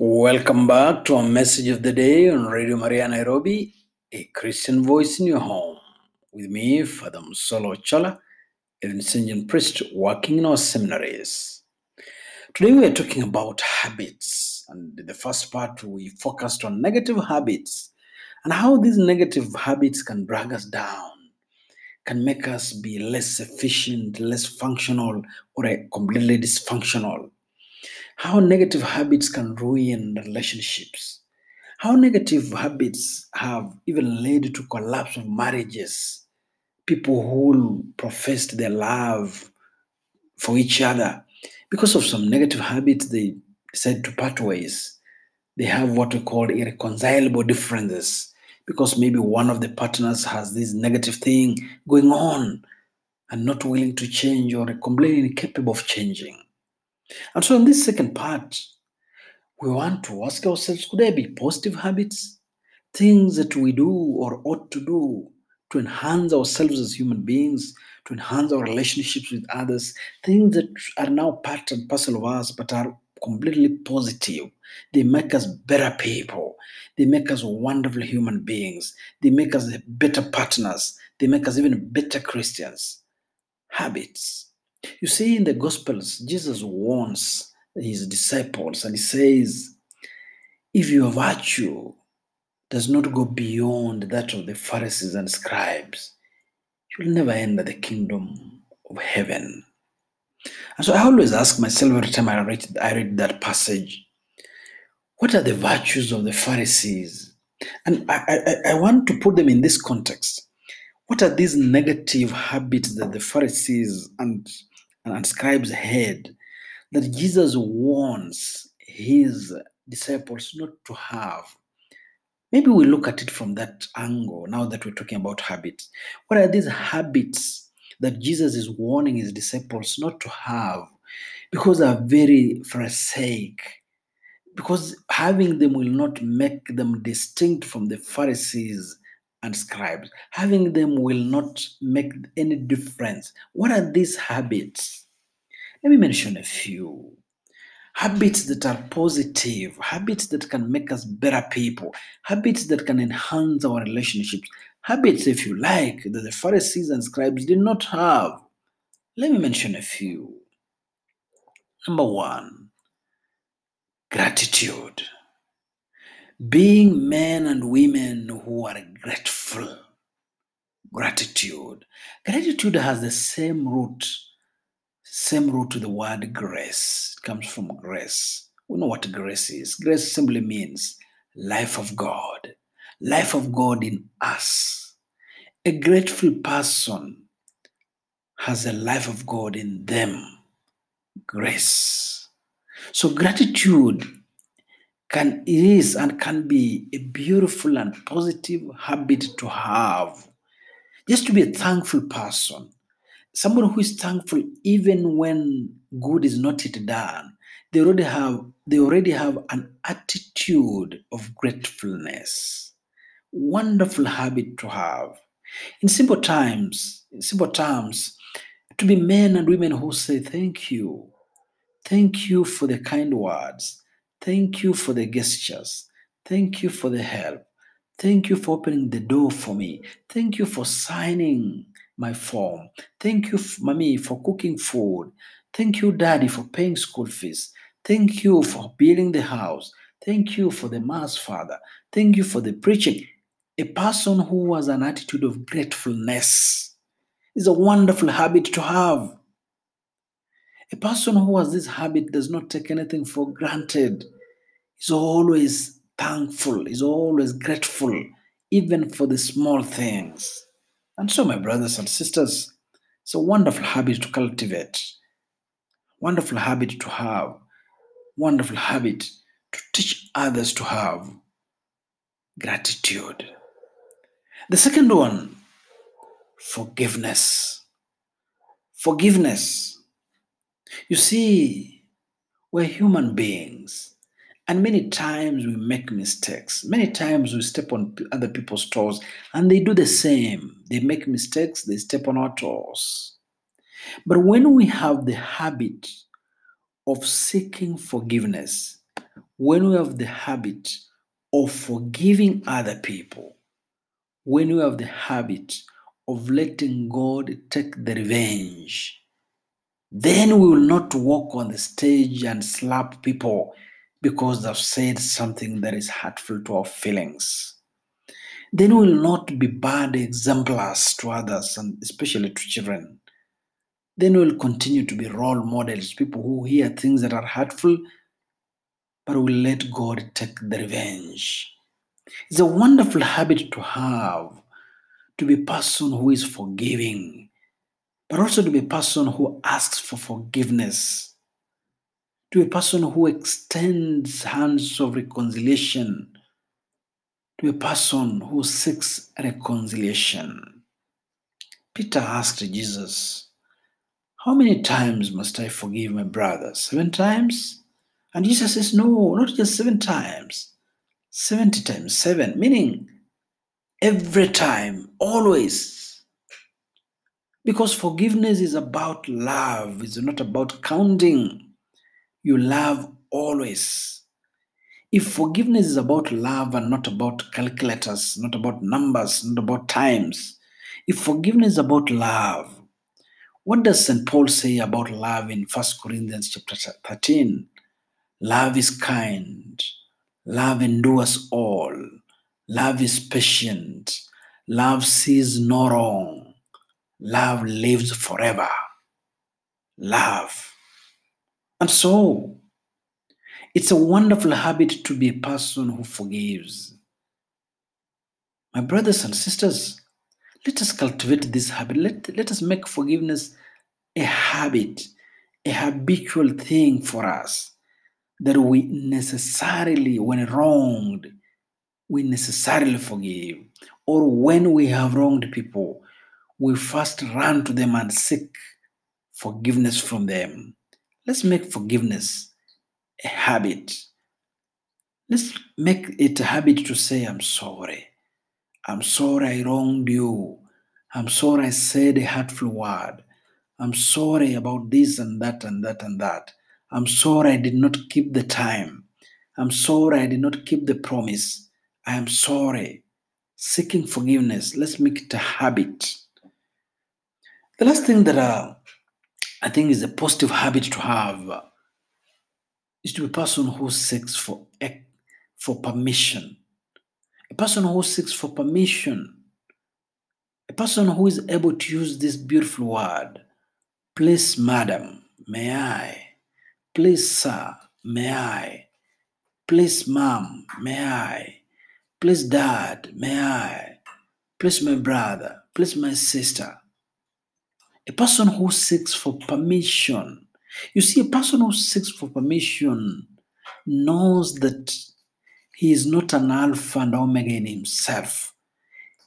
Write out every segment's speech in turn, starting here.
Welcome back to our message of the day on Radio Maria Nairobi, a Christian voice in your home. With me, Father Musolo Chola, a Vincentian priest working in our seminaries. Today we are talking about habits. And in the first part, we focused on negative habits and how these negative habits can drag us down, can make us be less efficient, less functional, or completely dysfunctional how negative habits can ruin relationships, how negative habits have even led to collapse of marriages, people who professed their love for each other. Because of some negative habits they said to part ways. They have what we call irreconcilable differences. Because maybe one of the partners has this negative thing going on and not willing to change or completely incapable of changing and so, in this second part, we want to ask ourselves could there be positive habits, things that we do or ought to do to enhance ourselves as human beings, to enhance our relationships with others, things that are now part and parcel of us but are completely positive. They make us better people. They make us wonderful human beings. They make us better partners. They make us even better Christians. Habits. You see, in the Gospels, Jesus warns his disciples and he says, If your virtue does not go beyond that of the Pharisees and scribes, you will never enter the kingdom of heaven. And so I always ask myself every time I read, I read that passage, what are the virtues of the Pharisees? And I, I, I want to put them in this context. What are these negative habits that the Pharisees and and scribes had that Jesus warns his disciples not to have. Maybe we look at it from that angle now that we're talking about habits. What are these habits that Jesus is warning his disciples not to have because they are very Pharisaic? Because having them will not make them distinct from the Pharisees and scribes. Having them will not make any difference. What are these habits? Let me mention a few. Habits that are positive, habits that can make us better people, habits that can enhance our relationships, habits, if you like, that the Pharisees and scribes did not have. Let me mention a few. Number one, gratitude being men and women who are grateful. Gratitude. Gratitude has the same root, same root to the word grace. It comes from grace. We know what grace is. Grace simply means life of God, life of God in us. A grateful person has a life of God in them. Grace. So gratitude can is and can be a beautiful and positive habit to have. Just to be a thankful person, someone who is thankful even when good is not yet done. They already have they already have an attitude of gratefulness. Wonderful habit to have. In simple times, in simple terms, to be men and women who say thank you. Thank you for the kind words. Thank you for the gestures. Thank you for the help. Thank you for opening the door for me. Thank you for signing my form. Thank you, mommy, for cooking food. Thank you, daddy, for paying school fees. Thank you for building the house. Thank you for the mass, father. Thank you for the preaching. A person who has an attitude of gratefulness is a wonderful habit to have. A person who has this habit does not take anything for granted. He's always thankful, he's always grateful, even for the small things. And so, my brothers and sisters, it's a wonderful habit to cultivate, wonderful habit to have, wonderful habit to teach others to have gratitude. The second one, forgiveness. Forgiveness. You see, we're human beings, and many times we make mistakes. Many times we step on other people's toes, and they do the same. They make mistakes, they step on our toes. But when we have the habit of seeking forgiveness, when we have the habit of forgiving other people, when we have the habit of letting God take the revenge, then we will not walk on the stage and slap people because they've said something that is hurtful to our feelings. Then we will not be bad exemplars to others and especially to children. Then we'll continue to be role models, people who hear things that are hurtful, but will let God take the revenge. It's a wonderful habit to have to be a person who is forgiving, but also to be a person who asks for forgiveness, to a person who extends hands of reconciliation, to a person who seeks reconciliation. Peter asked Jesus, How many times must I forgive my brother? Seven times? And Jesus says, No, not just seven times, 70 times seven, meaning every time, always. Because forgiveness is about love, it's not about counting. You love always. If forgiveness is about love and not about calculators, not about numbers, not about times, if forgiveness is about love, what does St. Paul say about love in 1 Corinthians chapter 13? Love is kind, love endures all, love is patient, love sees no wrong, love lives forever. Love. And so, it's a wonderful habit to be a person who forgives. My brothers and sisters, let us cultivate this habit. Let, let us make forgiveness a habit, a habitual thing for us that we necessarily, when wronged, we necessarily forgive. Or when we have wronged people, we first run to them and seek forgiveness from them. Let's make forgiveness a habit. Let's make it a habit to say, I'm sorry. I'm sorry I wronged you. I'm sorry I said a hurtful word. I'm sorry about this and that and that and that. I'm sorry I did not keep the time. I'm sorry I did not keep the promise. I am sorry. Seeking forgiveness, let's make it a habit. The last thing that uh, I think is a positive habit to have is to be a person who seeks for, for permission. A person who seeks for permission. A person who is able to use this beautiful word. Please, madam, may I? Please, sir, may I? Please, mom, may I? Please, dad, may I? Please, my brother, please, my sister. A person who seeks for permission. You see, a person who seeks for permission knows that he is not an alpha and omega in himself.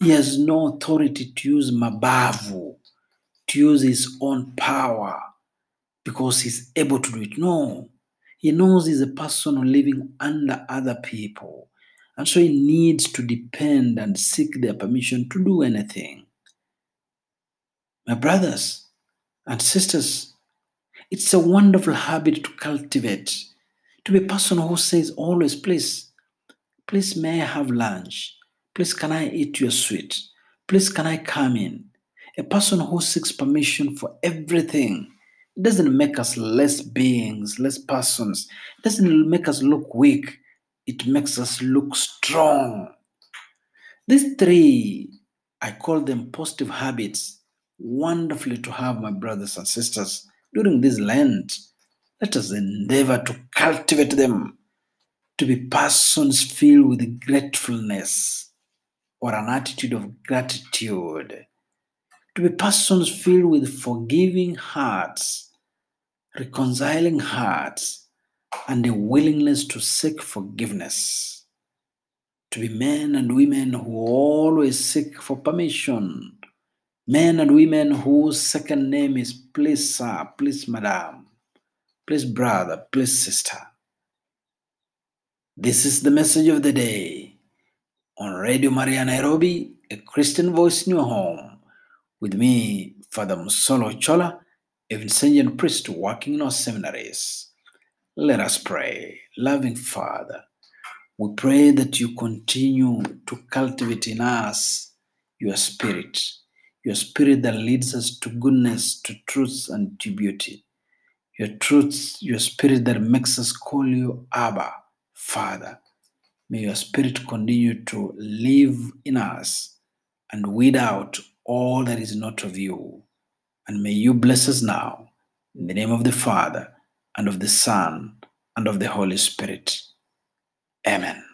He has no authority to use mabavu, to use his own power because he's able to do it. No, he knows he's a person living under other people. And so he needs to depend and seek their permission to do anything. My brothers and sisters, it's a wonderful habit to cultivate. To be a person who says always, please, please, may I have lunch? Please, can I eat your sweet? Please, can I come in? A person who seeks permission for everything. It doesn't make us less beings, less persons. It doesn't make us look weak. It makes us look strong. These three, I call them positive habits, wonderfully to have, my brothers and sisters, during this Lent. Let us endeavor to cultivate them to be persons filled with gratefulness or an attitude of gratitude, to be persons filled with forgiving hearts, reconciling hearts, and a willingness to seek forgiveness, to be men and women who always seek for permission, men and women whose second name is please sir, please madam, please brother, please sister. This is the message of the day on Radio Maria Nairobi, a Christian voice in your home, with me, Father Musolo Chola, a Vincentian priest working in our seminaries. Let us pray. Loving Father, we pray that you continue to cultivate in us your spirit, your spirit that leads us to goodness, to truth, and to beauty. Your truth, your spirit that makes us call you Abba, Father. May your spirit continue to live in us and weed out all that is not of you. And may you bless us now in the name of the Father and of the Son and of the Holy Spirit. Amen.